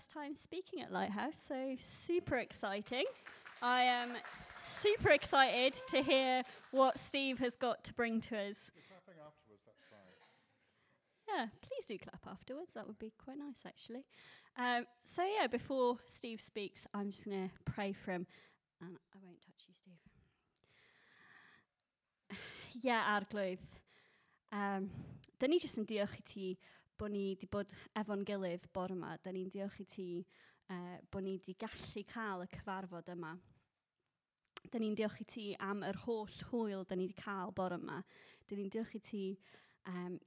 first time speaking at Lighthouse, so super exciting. I am super excited to hear what Steve has got to bring to us. Yeah, please do clap afterwards. That would be quite nice, actually. Um, so, yeah, before Steve speaks, I'm just going to pray for him. And I won't touch you, Steve. Yeah, arglwydd. Um, da ni jyst yn diolch i ti bod ni wedi bod efo'n gilydd bore yma. Da ni'n diolch i ti eh, uh, bod ni wedi gallu cael y cyfarfod yma. Da ni'n diolch i ti am yr holl hwyl da ni wedi cael bore yma. Da ni'n diolch i ti um,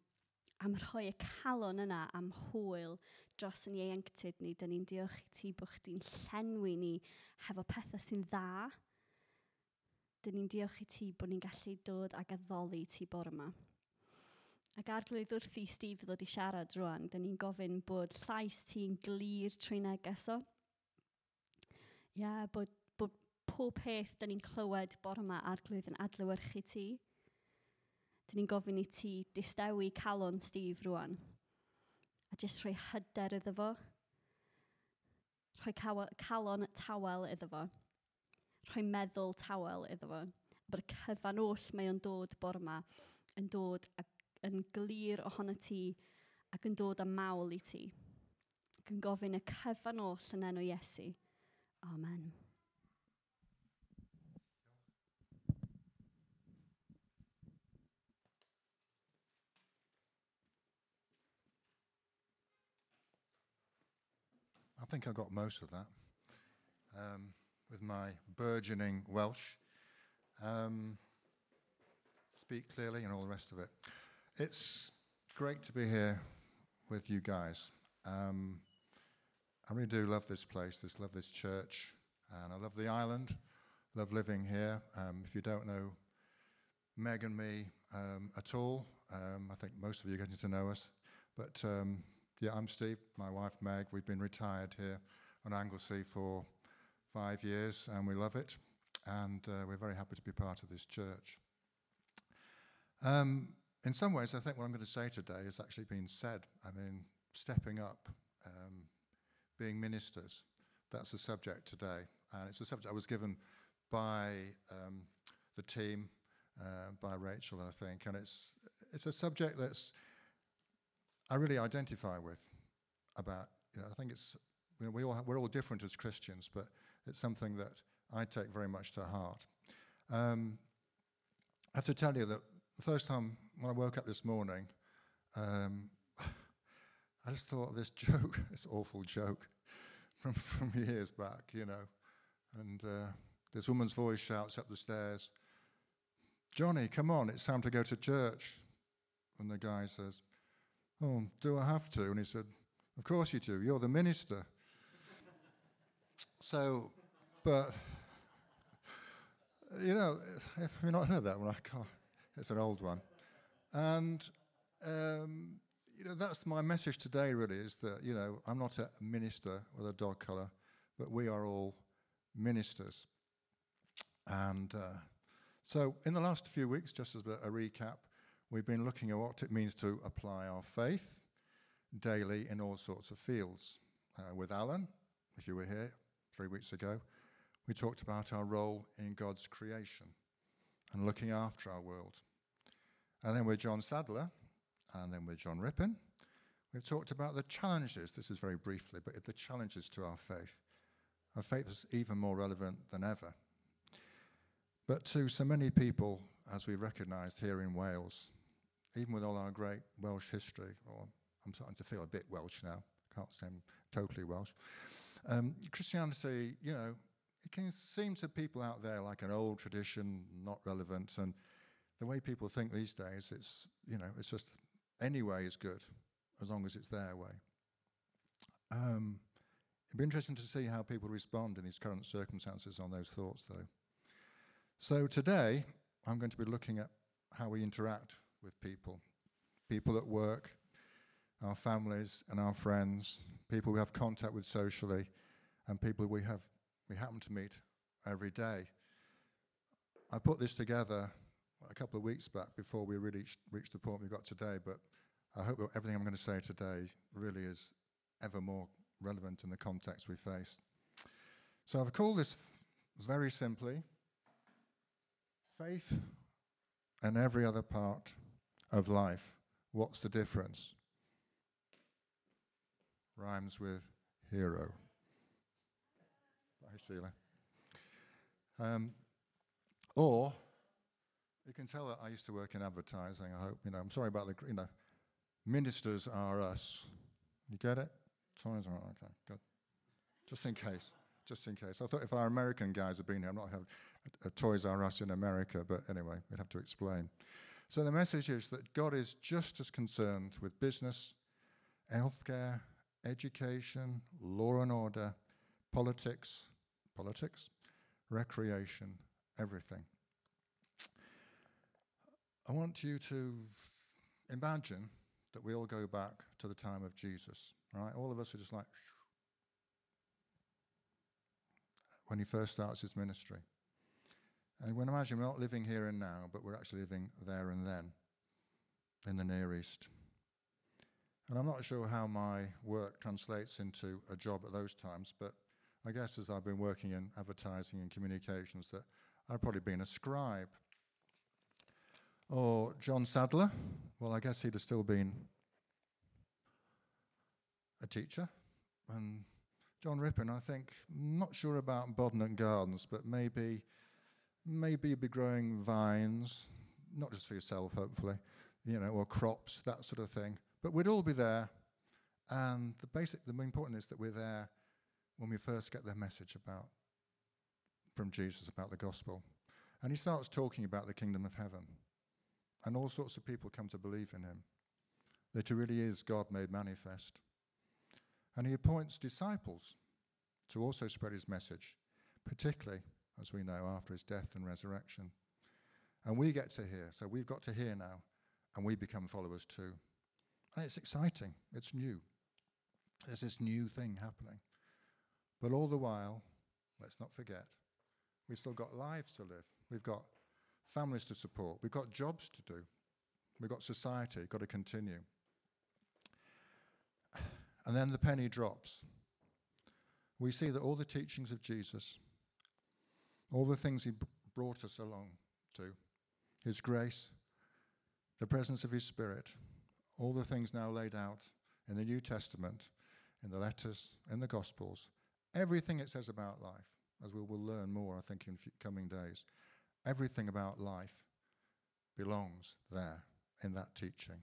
am rhoi y calon yna am hwyl dros yn ieuenctid ni. Da ni'n diolch i ti bod chdi'n llenwi ni hefo pethau sy'n dda. Da ni'n diolch i ti bod ni'n gallu dod ag addoli ti bore yma. Ac arglwydd i Steve ddod i siarad rwan, da ni'n gofyn bod llais ti'n glir trwy negeso. Ia, yeah, bod, bod pob peth da ni'n clywed bore yma arglwydd yn adlywyrchu ti. Da ni'n gofyn i ti distewi calon Steve rwan. A jyst rhoi hyder iddo fo. Rhoi calon tawel iddo fo. Rhoi meddwl tawel iddo fo. A bod y cyfan oll mae o'n dod bore yma yn dod a yn glir ohono ti ac yn dod â mawl i ti. Ac yn gofyn y cyfan oll yn enw Iesu. Amen. I think I got most of that um, with my burgeoning Welsh. Um, speak clearly and all the rest of it. It's great to be here with you guys. Um, I really do love this place, this love this church, and I love the island, love living here. Um, if you don't know Meg and me um, at all, um, I think most of you are getting to know us. But um, yeah, I'm Steve, my wife Meg. We've been retired here on Anglesey for five years, and we love it. And uh, we're very happy to be part of this church. Um, in some ways, I think what I'm going to say today has actually been said. I mean, stepping up, um, being ministers, that's the subject today. And it's a subject I was given by um, the team, uh, by Rachel, I think. And it's, it's a subject that's I really identify with about, you know, I think it's, you know, we all we're all different as Christians, but it's something that I take very much to heart. Um, I have to tell you that first time when I woke up this morning, um, I just thought of this joke, this awful joke from, from years back, you know. And uh, this woman's voice shouts up the stairs, Johnny, come on, it's time to go to church. And the guy says, Oh, do I have to? And he said, Of course you do, you're the minister. so, but, you know, have you not heard that one? I can't. It's an old one. And, um, you know, that's my message today, really, is that, you know, I'm not a minister with a dog collar, but we are all ministers. And uh, so, in the last few weeks, just as a, recap, we've been looking at what it means to apply our faith daily in all sorts of fields. Uh, with Alan, if you were here three weeks ago, we talked about our role in God's creation and looking after our world. And then with John Sadler, and then with John Rippin, we've talked about the challenges, this is very briefly, but the challenges to our faith. Our faith is even more relevant than ever. But to so many people, as we recognise here in Wales, even with all our great Welsh history, or I'm starting to feel a bit Welsh now, can't say I'm totally Welsh. Um, Christianity, you know, it can seem to people out there like an old tradition, not relevant. And the way people think these days, it's, you know, it's just any way is good as long as it's their way. Um, it'd be interesting to see how people respond in these current circumstances on those thoughts, though. So today, I'm going to be looking at how we interact with people people at work, our families and our friends, people we have contact with socially, and people we have we happen to meet every day. I put this together a couple of weeks back before we really reached the point we got today, but I hope that everything I'm going to say today really is ever more relevant in the context we face. So I've called this very simply faith and every other part of life. What's the difference? Rhymes with hero. Sheila. Um, or you can tell that I used to work in advertising. I hope you know. I'm sorry about the you know. Ministers are us. You get it? Toys are okay. Good. Just in case. Just in case. I thought if our American guys had been here, I'm not having a, a Toys R Us in America, but anyway, we'd have to explain. So the message is that God is just as concerned with business, healthcare, education, law and order, politics, politics, recreation, everything. I want you to imagine that we all go back to the time of Jesus, right? All of us are just like when he first starts his ministry. And when imagine we're not living here and now, but we're actually living there and then in the Near East. And I'm not sure how my work translates into a job at those times, but I guess as I've been working in advertising and communications, that I've probably been a scribe. Or John Sadler, well, I guess he'd have still been a teacher. And John Rippon, I think, not sure about Bodnant Gardens, but maybe, maybe you'd be growing vines, not just for yourself, hopefully, you know, or crops, that sort of thing. But we'd all be there. And the basic, the important is that we're there when we first get the message about from Jesus about the gospel. And he starts talking about the kingdom of heaven. And all sorts of people come to believe in him. That he really is God made manifest. And he appoints disciples to also spread his message, particularly, as we know, after his death and resurrection. And we get to hear. So we've got to hear now, and we become followers too. And it's exciting, it's new. There's this new thing happening. But all the while, let's not forget, we've still got lives to live. We've got families to support. We've got jobs to do. We've got society, got to continue. And then the penny drops. We see that all the teachings of Jesus, all the things he b- brought us along to, his grace, the presence of his spirit, all the things now laid out in the New Testament, in the letters, in the Gospels, everything it says about life, as we will learn more, I think, in coming days, everything about life belongs there in that teaching,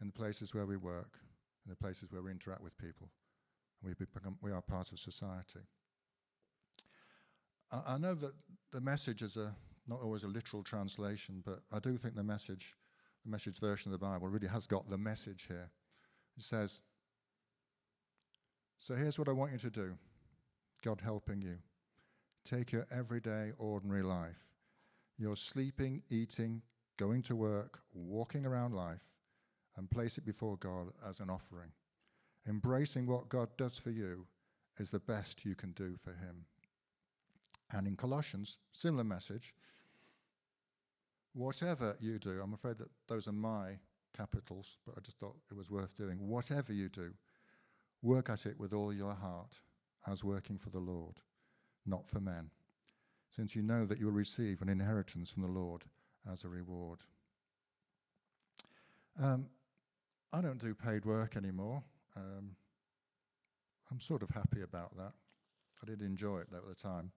in the places where we work, in the places where we interact with people. and We, become, we are part of society. I, I know that the message is a, not always a literal translation, but I do think the message the message version of the Bible really has got the message here. It says, So here's what I want you to do God helping you. Take your everyday, ordinary life, your sleeping, eating, going to work, walking around life, and place it before God as an offering. Embracing what God does for you is the best you can do for Him. And in Colossians, similar message Whatever you do, I'm afraid that those are my capitals, but I just thought it was worth doing. Whatever you do, work at it with all your heart, as working for the Lord, not for men, since you know that you will receive an inheritance from the Lord as a reward. Um, I don't do paid work anymore. Um, I'm sort of happy about that. I did enjoy it at the time.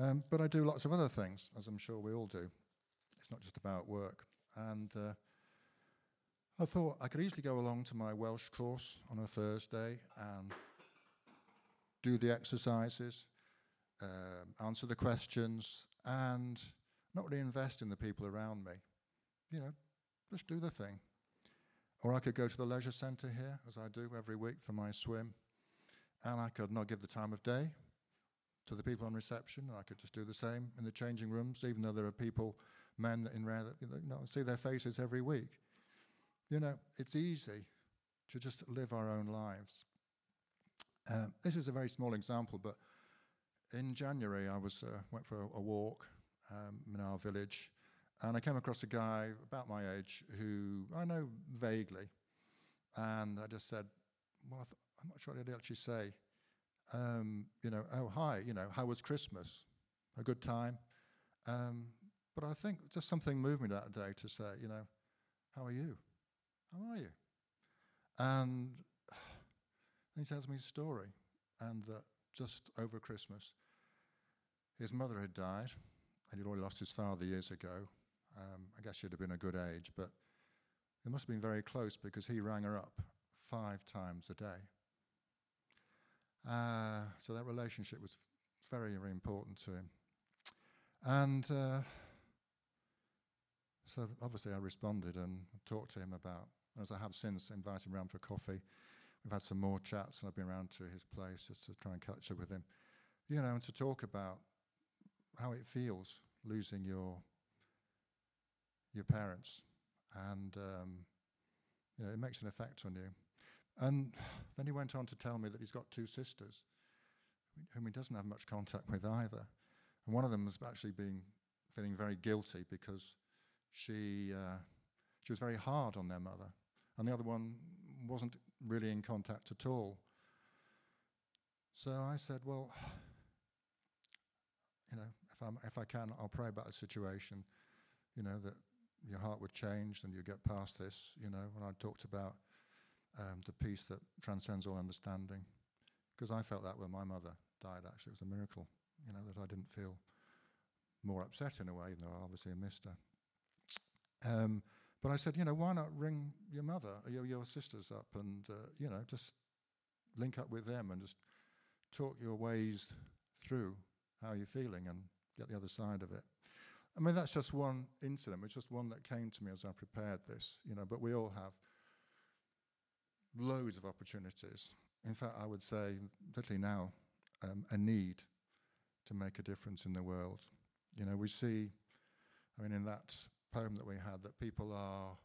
Um, but I do lots of other things, as I'm sure we all do. It's not just about work. And uh, I thought I could easily go along to my Welsh course on a Thursday and do the exercises, uh, answer the questions, and not really invest in the people around me. You know, just do the thing. Or I could go to the leisure centre here, as I do every week for my swim, and I could not give the time of day to the people on reception. And I could just do the same in the changing rooms, even though there are people men that in rare you know, see their faces every week. You know, it's easy to just live our own lives. Um, this is a very small example, but in January I was uh, went for a, a walk um, in our village, and I came across a guy about my age who I know vaguely, and I just said, "Well, I, th- I'm not sure what he'd actually say. Um, you know, oh, hi, you know, how was Christmas? A good time? Um, but I think just something moved me that day to say, you know, how are you? How are you? And he tells me his story, and that just over Christmas, his mother had died, and he'd already lost his father years ago. Um, I guess she'd have been a good age, but it must have been very close because he rang her up five times a day. Uh, so that relationship was very, very important to him. And uh, so obviously I responded and talked to him about, as I have since, invited him around for coffee. We've had some more chats and I've been around to his place just to try and catch up with him. You know, and to talk about how it feels losing your your parents, and um, you know it makes an effect on you. And then he went on to tell me that he's got two sisters, whom he doesn't have much contact with either. And one of them has actually been feeling very guilty because she uh, she was very hard on their mother, and the other one wasn't really in contact at all. So I said, well, you know, if, I'm, if I can, I'll pray about the situation, you know, that your heart would change and you get past this, you know, when I talked about um, the peace that transcends all understanding. Because I felt that when my mother died, actually. It was a miracle, you know, that I didn't feel more upset in a way, even though I obviously missed her. Um, but I said, you know, why not ring your mother, your, your sisters up and, uh, you know, just link up with them and just talk your ways through how you're feeling and get the other side of it. I mean, that's just one incident. It's just one that came to me as I prepared this, you know, but we all have loads of opportunities. In fact, I would say, particularly now, um, a need to make a difference in the world. You know, we see, I mean, in that poem that we had, that people are,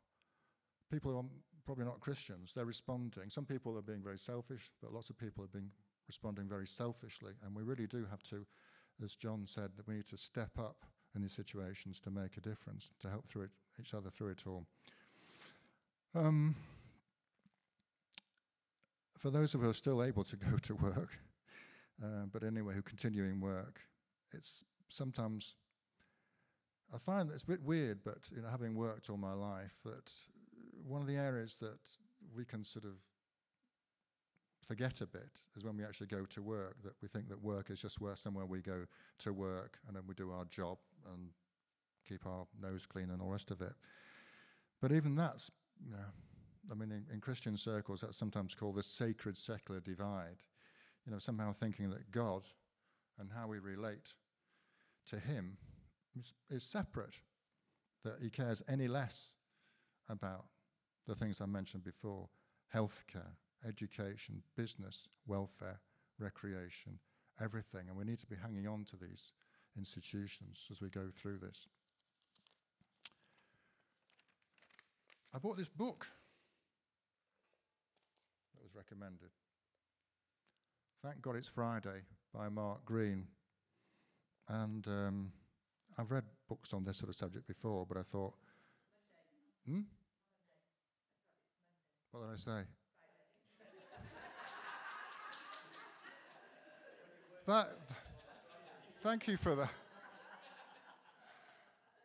people are probably not Christians, they're responding. Some people are being very selfish, but lots of people are being responding very selfishly. And we really do have to, as John said, that we need to step up in these situations to make a difference, to help through it, each other through it all. Um, for those us are still able to go to work, uh, but anyway, who continue in work, it's sometimes I find that it's a bit weird, but you know, having worked all my life, that one of the areas that we can sort of forget a bit is when we actually go to work. That we think that work is just where somewhere we go to work and then we do our job and keep our nose clean and all the rest of it. But even that's, you know, I mean, in, in Christian circles, that's sometimes called the sacred secular divide. You know, somehow thinking that God and how we relate to Him is, separate, that He cares any less about the things I mentioned before healthcare, education, business, welfare, recreation, everything. And we need to be hanging on to these institutions as we go through this. I bought this book that was recommended. Thank God It's Friday by Mark Greene. And um, I've read books on this sort of subject before, but I thought, hmm? What did I say? that, thank you for that.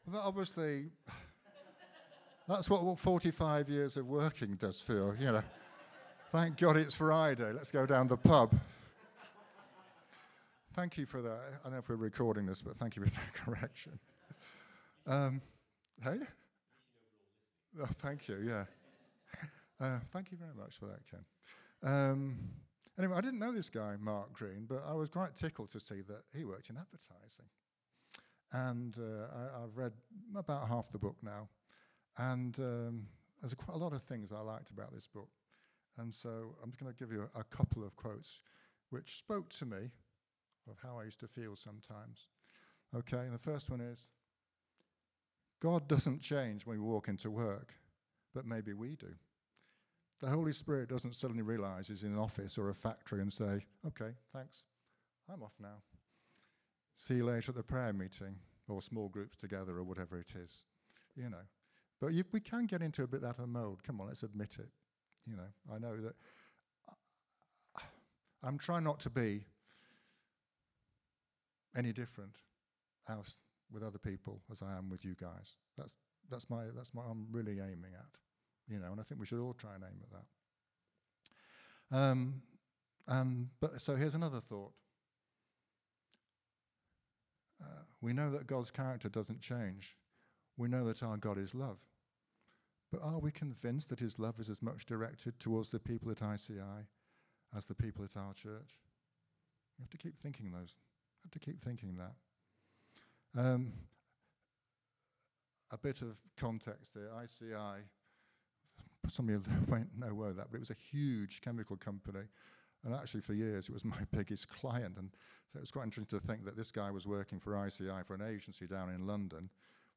That obviously, that's what 45 years of working does feel, you know. Thank God it's Friday. Let's go down the pub. Thank you for that. I don't know if we're recording this, but thank you for that correction. Um, hey? Oh, thank you, yeah. Uh, thank you very much for that, Ken. Um, anyway, I didn't know this guy, Mark Greene, but I was quite tickled to see that he worked in advertising. And uh, I, have read about half the book now. And um, there's quite a lot of things I liked about this book. And so I'm just going to give you a, a couple of quotes which spoke to me of how I used to feel sometimes. Okay, and the first one is God doesn't change when we walk into work, but maybe we do. The Holy Spirit doesn't suddenly realize he's in an office or a factory and say, okay, thanks, I'm off now. See you later at the prayer meeting or small groups together or whatever it is, you know. But you, we can get into a bit that mode. Come on, let's admit it. You know, I know that uh, I'm trying not to be any different out with other people as I am with you guys. That's that's my that's what I'm really aiming at, you know. And I think we should all try and aim at that. Um, and but so here's another thought. Uh, we know that God's character doesn't change. We know that our God is love. But are we convinced that his love is as much directed towards the people at ICI as the people at our church? You have to keep thinking those. Have to keep thinking that. Um, a bit of context here. ICI, some of you won't know where that, but it was a huge chemical company. And actually, for years, it was my biggest client. And so it was quite interesting to think that this guy was working for ICI for an agency down in London.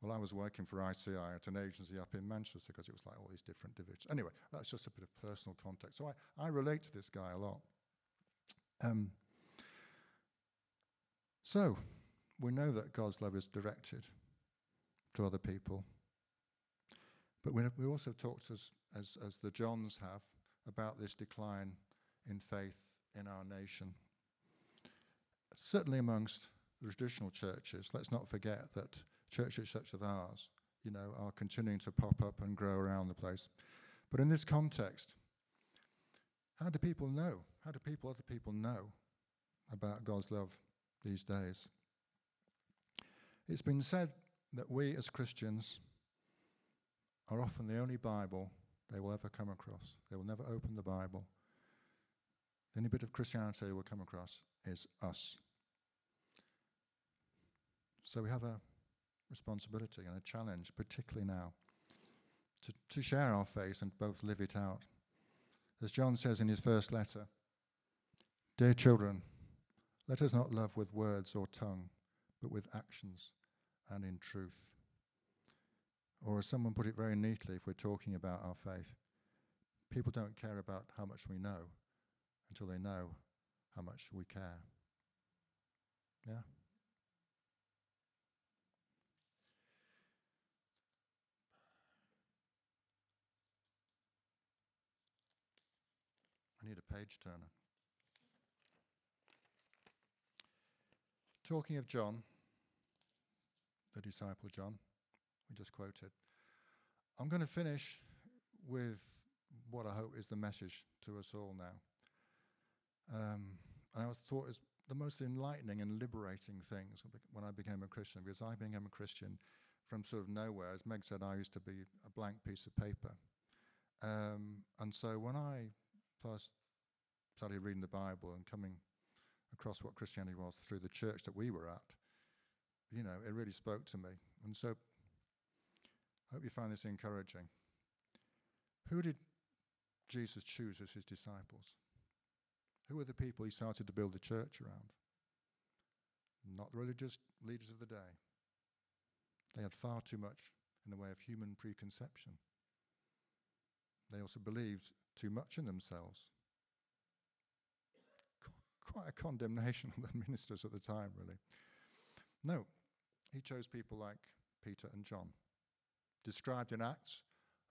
Well, I was working for ICI at an agency up in Manchester because it was like all these different divisions. Anyway, that's just a bit of personal context. So I, I relate to this guy a lot. Um, so, we know that God's love is directed to other people. But we, we also talked, as, as, as the Johns have, about this decline in faith in our nation. Certainly amongst the traditional churches, let's not forget that churches such as ours, you know, are continuing to pop up and grow around the place. But in this context, how do people know? How do people, other people know about God's love these days? It's been said that we as Christians are often the only Bible they will ever come across. They will never open the Bible. Only bit of Christianity they will come across is us. So we have a responsibility and a challenge, particularly now, to, to share our faith and both live it out. As John says in his first letter Dear children, let us not love with words or tongue, but with actions and in truth. Or, as someone put it very neatly, if we're talking about our faith, people don't care about how much we know until they know how much we care. Yeah? I need a page turner. Talking of John, the disciple John, we just quoted, I'm going to finish with what I hope is the message to us all now. Um, and I was thought is the most enlightening and liberating things when I became a Christian, because I became a Christian from sort of nowhere. As Meg said, I used to be a blank piece of paper. Um, and so when I first started reading the Bible and coming across what Christianity was through the church that we were at, you know, it really spoke to me. And so I hope you find this encouraging. Who did Jesus choose as his disciples? Who were the people he started to build the church around? Not the religious leaders of the day. They had far too much in the way of human preconception. They also believed too much in themselves quite a condemnation of the ministers at the time, really. No, he chose people like Peter and John, described in Acts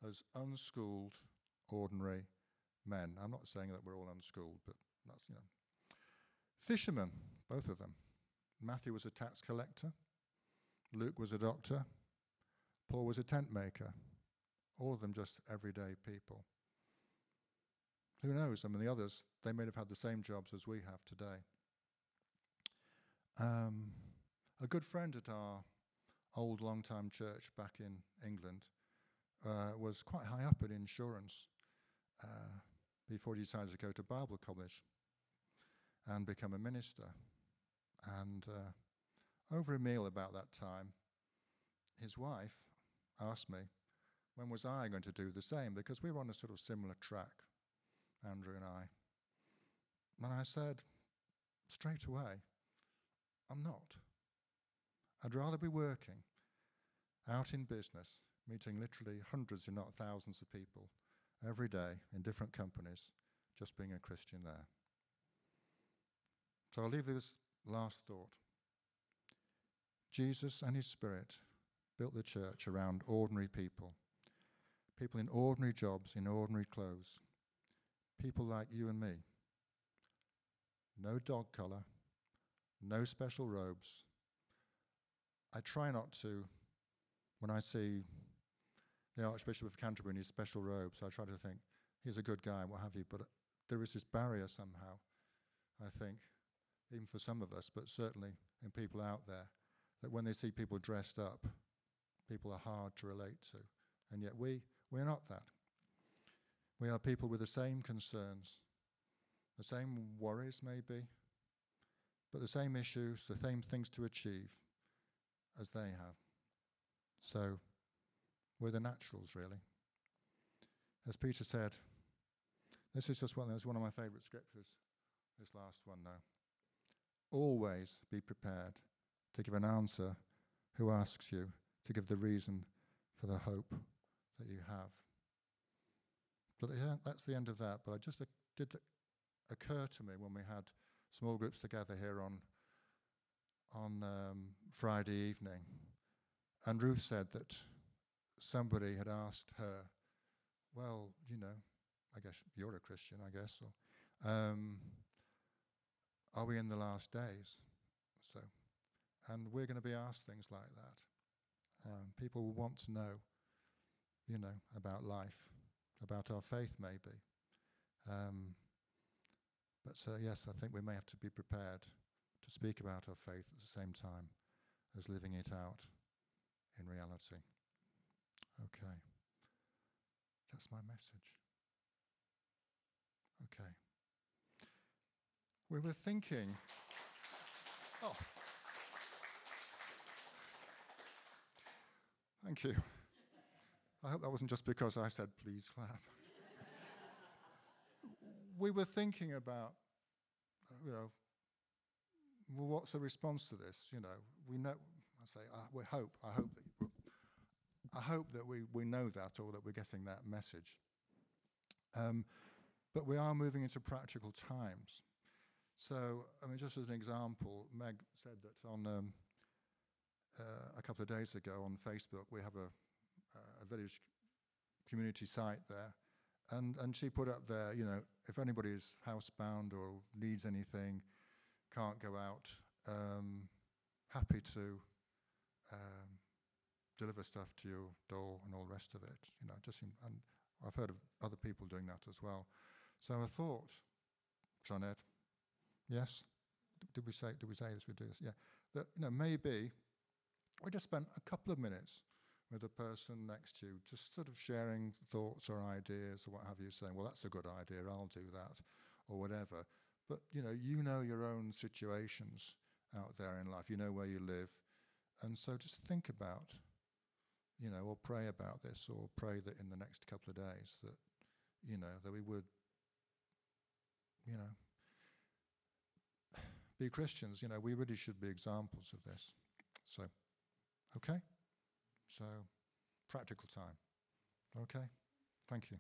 as unschooled, ordinary men. I'm not saying that we're all unschooled, but that's, you know. Fishermen, both of them. Matthew was a tax collector, Luke was a doctor, Paul was a tent maker. All of them just everyday people. Who knows? I mean, the others, they may have had the same jobs as we have today. Um, a good friend at our old long-time church back in England uh, was quite high up in insurance uh, before he decided to go to Bible college and become a minister. And uh, over a meal about that time, his wife asked me, when was I going to do the same? Because we were on a sort of similar track. Andrew and I. And I said straight away, I'm not. I'd rather be working out in business, meeting literally hundreds, if not thousands of people every day in different companies, just being a Christian there. So I'll leave this last thought. Jesus and his Spirit built the church around ordinary people, people in ordinary jobs, in ordinary clothes, people like you and me. no dog colour, no special robes. I try not to, when I see the Archbishop of Canterbury in his special robes, I try to think, he's a good guy, what have you, but there is this barrier somehow, I think, even for some of us, but certainly in people out there, that when they see people dressed up, people are hard to relate to. And yet we, we're not that. We are people with the same concerns, the same worries, maybe, but the same issues, the same things to achieve as they have. So we're the naturals, really. As Peter said, this is just one, that's one of my favourite scriptures, this last one now. Always be prepared to give an answer who asks you to give the reason for the hope that you have. But yeah, that's the end of that. But I just uh, did occur to me when we had small groups together here on on um, Friday evening, and Ruth said that somebody had asked her, "Well, you know, I guess you're a Christian, I guess, or um, are we in the last days?" So, and we're going to be asked things like that. Um, people want to know, you know, about life about our faith, maybe. Um, but uh, yes, I think we may have to be prepared to speak about our faith at the same time as living it out in reality. Okay. That's my message. Okay. We were thinking. Oh. Thank you. I hope that wasn't just because I said, please clap. we were thinking about, you know, well, what's the response to this? You know, we know, I say, uh, we hope, I hope that, I hope that we, we know that or that we're getting that message. Um, but we are moving into practical times. So, I mean, just as an example, Meg said that on um, uh, a couple of days ago on Facebook, we have a village community site there. And, and she put up there, you know, if anybody is housebound or needs anything, can't go out, um, happy to um, deliver stuff to your door and all the rest of it. You know, just in, and I've heard of other people doing that as well. So I thought, Ed, yes, D- did we say did we say this? We do this, yeah. That you know maybe we just spent a couple of minutes with a person next to you, just sort of sharing thoughts or ideas or what have you, saying, well, that's a good idea, I'll do that, or whatever. But, you know, you know your own situations out there in life, you know where you live. And so just think about, you know, or pray about this, or pray that in the next couple of days that, you know, that we would, you know, be Christians. You know, we really should be examples of this. So, okay? So, practical time. Okay? Thank you.